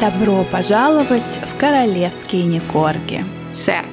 Добро пожаловать в королевские Некорги. Сэр.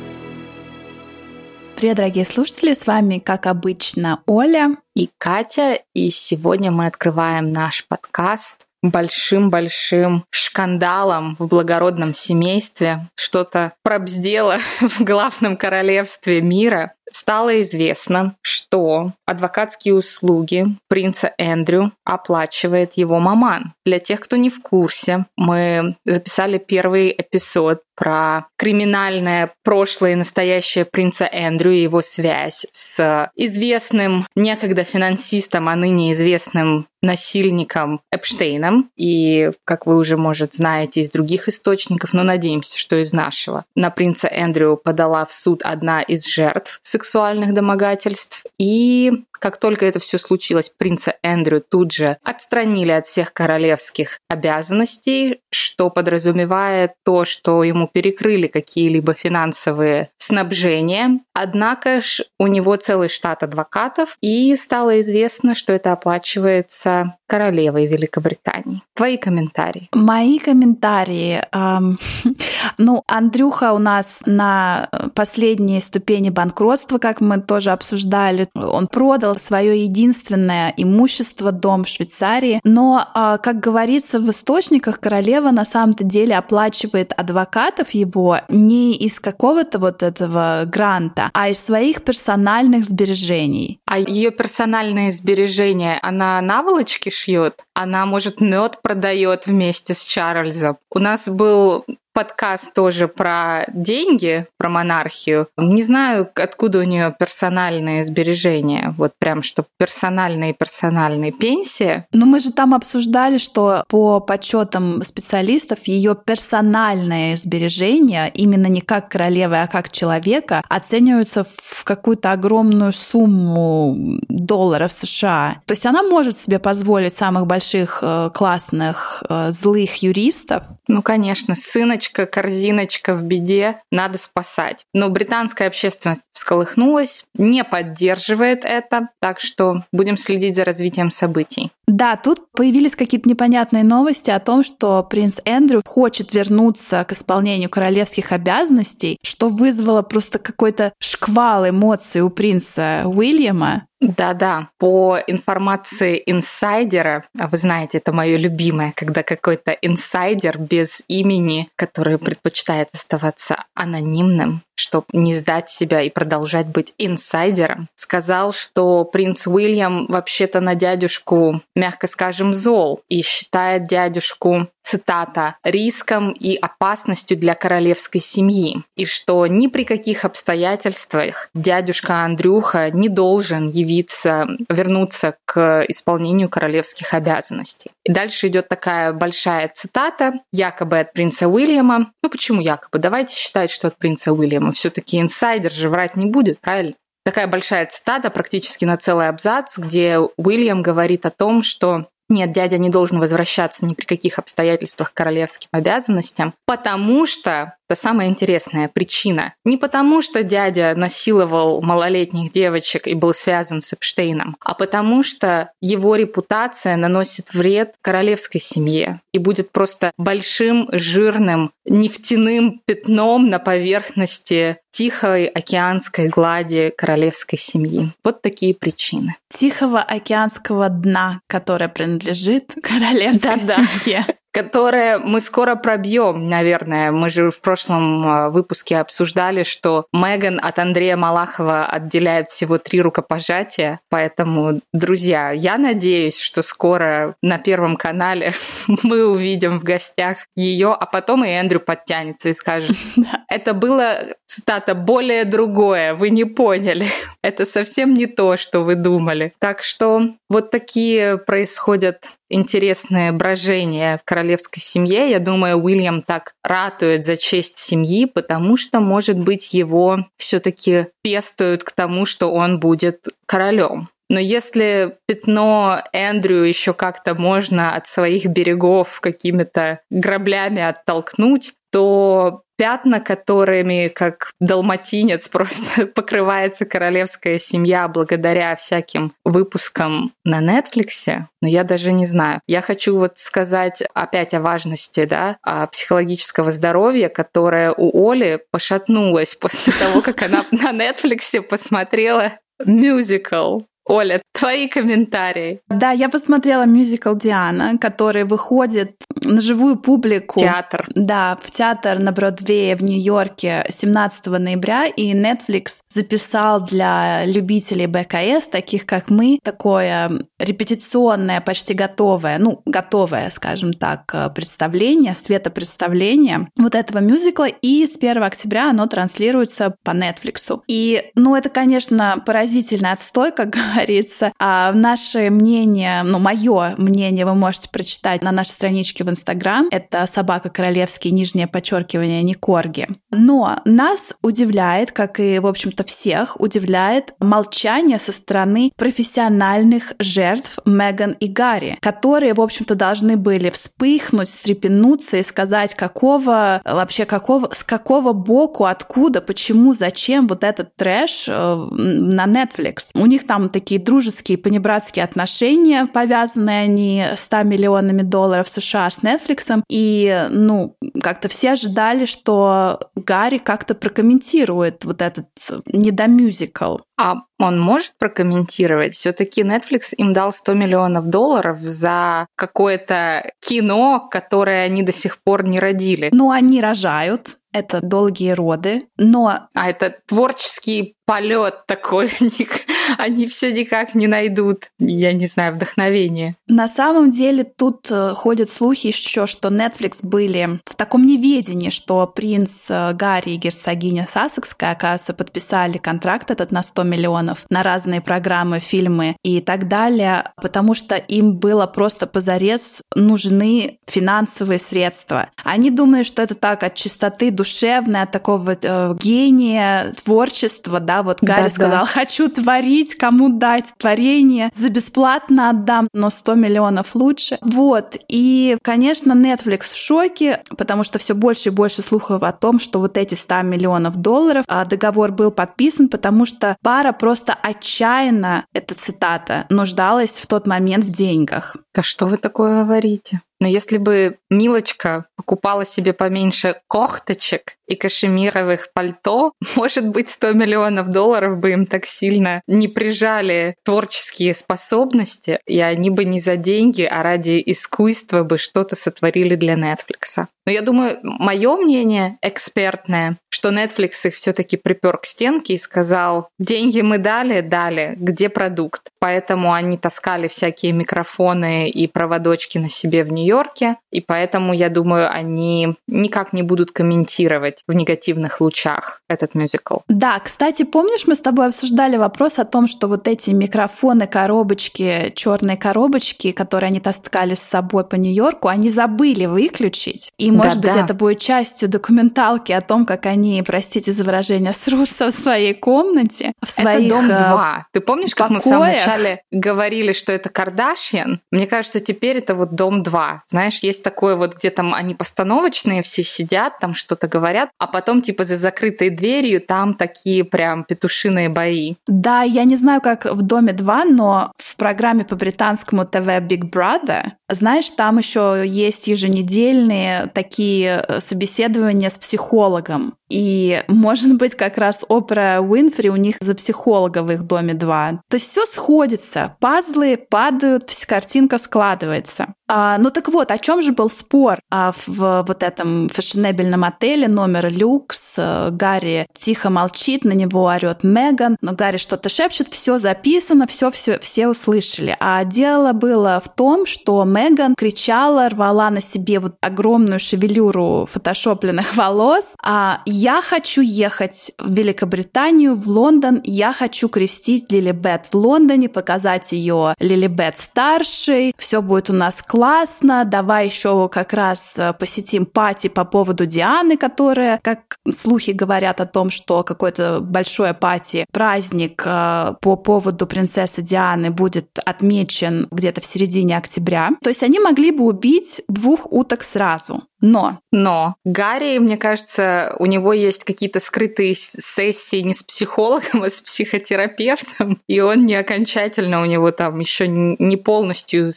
Привет, дорогие слушатели, с вами, как обычно, Оля и Катя, и сегодня мы открываем наш подкаст большим-большим шкандалом в благородном семействе, что-то пробздело в главном королевстве мира, стало известно, что адвокатские услуги принца Эндрю оплачивает его маман. Для тех, кто не в курсе, мы записали первый эпизод про криминальное прошлое и настоящее принца Эндрю и его связь с известным некогда финансистом, а ныне известным насильником Эпштейном. И, как вы уже, может, знаете из других источников, но надеемся, что из нашего, на принца Эндрю подала в суд одна из жертв сексуальных домогательств. И как только это все случилось, принца Эндрю тут же отстранили от всех королевских обязанностей, что подразумевает то, что ему перекрыли какие-либо финансовые снабжения. Однако ж у него целый штат адвокатов, и стало известно, что это оплачивается королевой Великобритании. Твои комментарии? Мои комментарии. Эм, ну, Андрюха у нас на последней ступени банкротства, как мы тоже обсуждали. Он продал свое единственное имущество, дом в Швейцарии. Но, э, как говорится в источниках, королева на самом-то деле оплачивает адвокатов его не из какого-то вот этого гранта, а из своих персональных сбережений. А ее персональные сбережения, она наволочки шьет? Она, может, мед продает вместе с Чарльзом? У нас был подкаст тоже про деньги, про монархию. Не знаю, откуда у нее персональные сбережения. Вот прям, что персональные персональные пенсии. Но мы же там обсуждали, что по подсчетам специалистов ее персональные сбережения, именно не как королевы, а как человека, оцениваются в какую-то огромную сумму долларов США. То есть она может себе позволить самых больших э, классных э, злых юристов. Ну, конечно, сыночка корзиночка, корзиночка в беде, надо спасать. Но британская общественность всколыхнулась, не поддерживает это, так что будем следить за развитием событий. Да, тут появились какие-то непонятные новости о том, что принц Эндрю хочет вернуться к исполнению королевских обязанностей, что вызвало просто какой-то шквал эмоций у принца Уильяма. Да-да, по информации инсайдера, а вы знаете, это мое любимое, когда какой-то инсайдер без имени, который предпочитает оставаться анонимным, чтобы не сдать себя и продолжать быть инсайдером, сказал, что принц Уильям вообще-то на дядюшку, мягко скажем, зол и считает дядюшку цитата, риском и опасностью для королевской семьи, и что ни при каких обстоятельствах дядюшка Андрюха не должен явиться, вернуться к исполнению королевских обязанностей. И дальше идет такая большая цитата, якобы от принца Уильяма. Ну почему якобы? Давайте считать, что от принца Уильяма. Все-таки инсайдер же врать не будет, правильно? Такая большая цитата, практически на целый абзац, где Уильям говорит о том, что нет, дядя не должен возвращаться ни при каких обстоятельствах к королевским обязанностям, потому что это самая интересная причина. Не потому, что дядя насиловал малолетних девочек и был связан с Эпштейном, а потому что его репутация наносит вред королевской семье и будет просто большим, жирным, нефтяным пятном на поверхности тихой океанской глади королевской семьи. Вот такие причины. Тихого океанского дна, которое принадлежит королевской да, семье. Да которое мы скоро пробьем, наверное. Мы же в прошлом а, выпуске обсуждали, что Меган от Андрея Малахова отделяет всего три рукопожатия. Поэтому, друзья, я надеюсь, что скоро на Первом канале мы увидим в гостях ее, а потом и Эндрю подтянется и скажет, это было, цитата, более другое, вы не поняли. Это совсем не то, что вы думали. Так что вот такие происходят интересные брожения в королевской семье. Я думаю, Уильям так ратует за честь семьи, потому что, может быть, его все-таки пестуют к тому, что он будет королем. Но если пятно Эндрю еще как-то можно от своих берегов какими-то граблями оттолкнуть, то пятна, которыми, как далматинец, просто покрывается королевская семья благодаря всяким выпускам на Нетфликсе, но я даже не знаю. Я хочу вот сказать опять о важности да, психологического здоровья, которое у Оли пошатнулось после того, как она на Нетфликсе посмотрела мюзикл Оля, твои комментарии. Да, я посмотрела мюзикл Диана, который выходит на живую публику. Театр. Да, в театр на Бродвее в Нью-Йорке 17 ноября, и Netflix записал для любителей БКС, таких как мы, такое репетиционное, почти готовое, ну, готовое, скажем так, представление, светопредставление вот этого мюзикла, и с 1 октября оно транслируется по Netflix. И, ну, это, конечно, поразительный отстой, как говорится. А наше мнение, ну, мое мнение вы можете прочитать на нашей страничке в Инстаграм. Это собака королевский, нижнее подчеркивание, не корги. Но нас удивляет, как и, в общем-то, всех, удивляет молчание со стороны профессиональных жертв Меган и Гарри, которые, в общем-то, должны были вспыхнуть, встрепенуться и сказать, какого, вообще, какого, с какого боку, откуда, почему, зачем вот этот трэш э, на Netflix. У них там такие такие дружеские, понебратские отношения, повязанные они 100 миллионами долларов США с Netflix. И, ну, как-то все ожидали, что Гарри как-то прокомментирует вот этот недомюзикл. А он может прокомментировать? Все-таки Netflix им дал 100 миллионов долларов за какое-то кино, которое они до сих пор не родили. Ну, они рожают, это долгие роды, но... А это творческий полет такой у них. Они все никак не найдут, я не знаю, вдохновение. На самом деле тут э, ходят слухи еще, что Netflix были в таком неведении, что принц э, Гарри и герцогиня Сассекская, оказывается, подписали контракт этот на 100 миллионов на разные программы, фильмы и так далее, потому что им было просто позарез нужны финансовые средства. Они думали, что это так от чистоты душевной, от такого э, гения, творчества, да, вот Гарри да, сказал, да. хочу творить, кому дать творение, за бесплатно отдам, но 100 миллионов лучше. Вот, и, конечно, Netflix в шоке, потому что все больше и больше слухов о том, что вот эти 100 миллионов долларов, а договор был подписан, потому что пара просто отчаянно, это цитата, нуждалась в тот момент в деньгах. Да что вы такое говорите? Но если бы Милочка покупала себе поменьше кохточек и кашемировых пальто, может быть, 100 миллионов долларов бы им так сильно не прижали творческие способности, и они бы не за деньги, а ради искусства бы что-то сотворили для Netflix. Но я думаю, мое мнение экспертное, что Netflix их все-таки припер к стенке и сказал, деньги мы дали, дали, где продукт? Поэтому они таскали всякие микрофоны и проводочки на себе в Нью-Йорке, и поэтому, я думаю, они никак не будут комментировать в негативных лучах этот мюзикл. Да, кстати, помнишь, мы с тобой обсуждали вопрос о том, что вот эти микрофоны, коробочки, черные коробочки, которые они таскали с собой по Нью-Йорку, они забыли выключить. И может да, быть, это будет частью документалки о том, как они, простите за выражение, срутся в своей комнате, в своих Это дом 2. Э, Ты помнишь, как покоях? мы в самом начале говорили, что это Кардашьян? Мне кажется, теперь это вот дом 2. Знаешь, есть такое вот, где там они постановочные все сидят, там что-то говорят, а потом типа за закрытой дверью там такие прям петушиные бои. Да, я не знаю, как в доме 2, но в программе по британскому ТВ Big Brother, знаешь, там еще есть еженедельные такие э, собеседования с психологом. И, может быть, как раз Опера Уинфри у них за психолога в их доме два. То есть все сходится, пазлы падают, картинка складывается. А, ну так вот, о чем же был спор а, в вот этом фешенебельном отеле номер люкс? Э, Гарри тихо молчит, на него орет Меган, но Гарри что-то шепчет, все записано, все, все, все услышали. А дело было в том, что Меган кричала, рвала на себе вот огромную шевелюру фотошопленных волос, а я хочу ехать в Великобританию, в Лондон, я хочу крестить Лилибет в Лондоне, показать ее Лилибет старшей, все будет у нас классно, давай еще как раз э, посетим пати по поводу Дианы, которая, как слухи говорят о том, что какой-то большой пати, праздник э, по поводу принцессы Дианы будет отмечен где-то в середине октября. То есть они могли бы убить двух уток сразу. Но. Но. Гарри, мне кажется, у него есть какие-то скрытые сессии не с психологом, а с психотерапевтом. И он не окончательно, у него там еще не полностью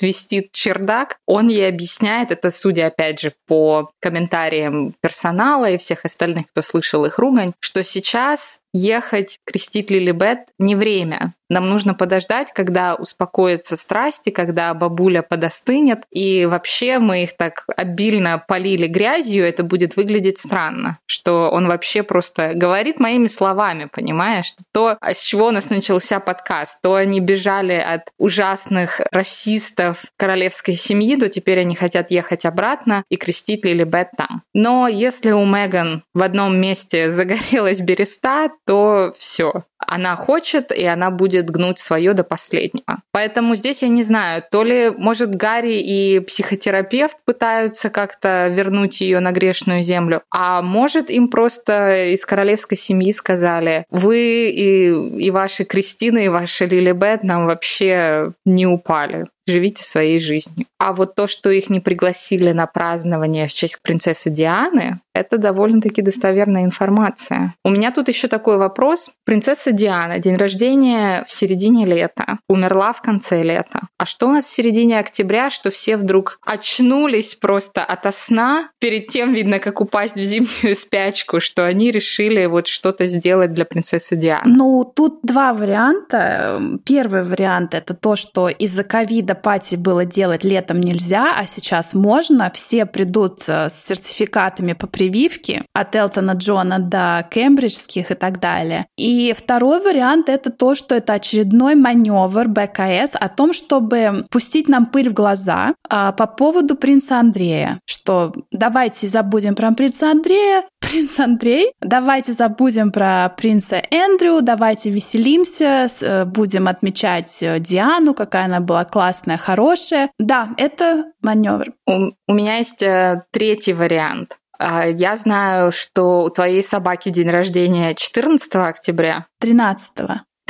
свистит чердак, он ей объясняет, это судя опять же по комментариям персонала и всех остальных, кто слышал их ругань, что сейчас ехать крестить Лилибет не время. Нам нужно подождать, когда успокоятся страсти, когда бабуля подостынет, и вообще мы их так обильно полили грязью, это будет выглядеть странно, что он вообще просто говорит моими словами, понимаешь? То, с чего у нас начался подкаст, то они бежали от ужасных расистов королевской семьи, то теперь они хотят ехать обратно и крестить Лилибет там. Но если у Меган в одном месте загорелась береста, то все. Она хочет, и она будет гнуть свое до последнего. Поэтому здесь я не знаю, то ли, может, Гарри и психотерапевт пытаются как-то вернуть ее на грешную землю, а может, им просто из королевской семьи сказали, вы и, и ваши Кристины, и ваши Лилибет нам вообще не упали живите своей жизнью. А вот то, что их не пригласили на празднование в честь принцессы Дианы, это довольно-таки достоверная информация. У меня тут еще такой вопрос. Принцесса Диана, день рождения в середине лета, умерла в конце лета. А что у нас в середине октября, что все вдруг очнулись просто ото сна, перед тем видно, как упасть в зимнюю спячку, что они решили вот что-то сделать для принцессы Дианы? Ну, тут два варианта. Первый вариант — это то, что из-за ковида пати было делать летом нельзя, а сейчас можно. Все придут э, с сертификатами по прививке от Элтона Джона до кембриджских и так далее. И второй вариант — это то, что это очередной маневр БКС о том, чтобы пустить нам пыль в глаза а, по поводу принца Андрея, что давайте забудем про принца Андрея, принц Андрей, давайте забудем про принца Эндрю, давайте веселимся, э, будем отмечать э, Диану, какая она была классная, хорошая. Да, это маневр. У, у меня есть э, третий вариант. А, я знаю, что у твоей собаки день рождения 14 октября. 13.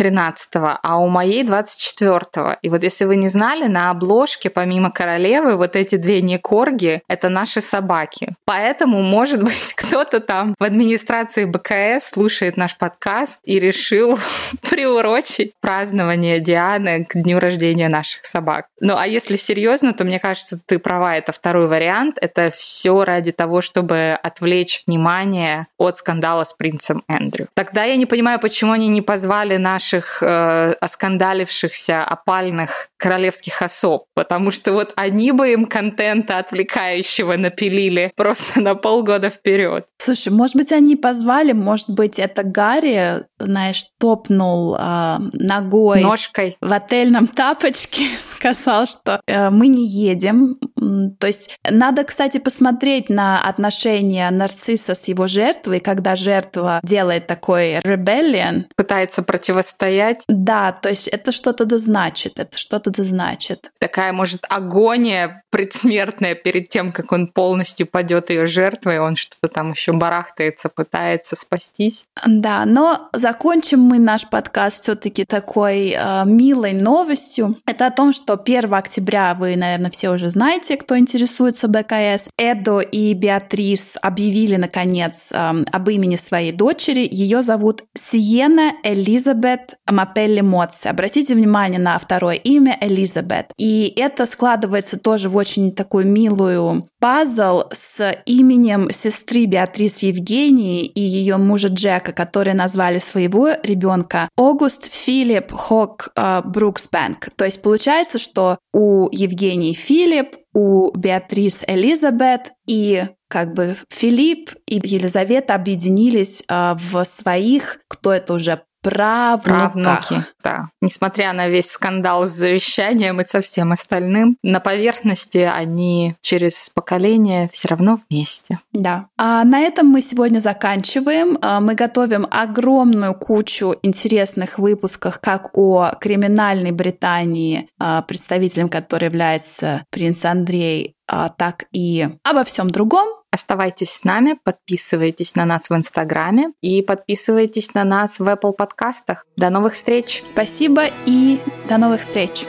13 а у моей 24 И вот если вы не знали, на обложке помимо королевы вот эти две некорги — это наши собаки. Поэтому, может быть, кто-то там в администрации БКС слушает наш подкаст и решил приурочить празднование Дианы к дню рождения наших собак. Ну а если серьезно, то мне кажется, ты права, это второй вариант. Это все ради того, чтобы отвлечь внимание от скандала с принцем Эндрю. Тогда я не понимаю, почему они не позвали наш наших э, оскандалившихся опальных королевских особ, потому что вот они бы им контента отвлекающего напилили просто на полгода вперед. Слушай, может быть, они позвали, может быть, это Гарри, знаешь, топнул э, ногой ножкой в отельном тапочке, сказал, что э, мы не едем. То есть надо, кстати, посмотреть на отношения нарцисса с его жертвой, когда жертва делает такой rebellion, пытается противостоять стоять. Да, то есть это что-то да значит, это что-то да значит. Такая, может, агония предсмертная перед тем, как он полностью падет ее жертвой, он что-то там еще барахтается, пытается спастись. Да, но закончим мы наш подкаст все-таки такой э, милой новостью. Это о том, что 1 октября вы, наверное, все уже знаете, кто интересуется БКС. Эдо и Беатрис объявили, наконец, э, об имени своей дочери. Ее зовут Сиена Элизабет Мапелли Моци. Обратите внимание на второе имя Элизабет. И это складывается тоже в очень такую милую пазл с именем сестры Беатрис Евгении и ее мужа Джека, которые назвали своего ребенка Огуст Филипп Хок э, Бруксбэнк. То есть получается, что у Евгении Филипп, у Беатрис Элизабет и как бы Филипп и Елизавета объединились э, в своих, кто это уже правнуках. Правнуки, да. Несмотря на весь скандал с завещанием и со всем остальным, на поверхности они через поколение все равно вместе. Да. А на этом мы сегодня заканчиваем. А, мы готовим огромную кучу интересных выпусков как о криминальной Британии, а, представителем которой является принц Андрей, а, так и обо всем другом. Оставайтесь с нами, подписывайтесь на нас в Инстаграме и подписывайтесь на нас в Apple подкастах. До новых встреч! Спасибо и до новых встреч!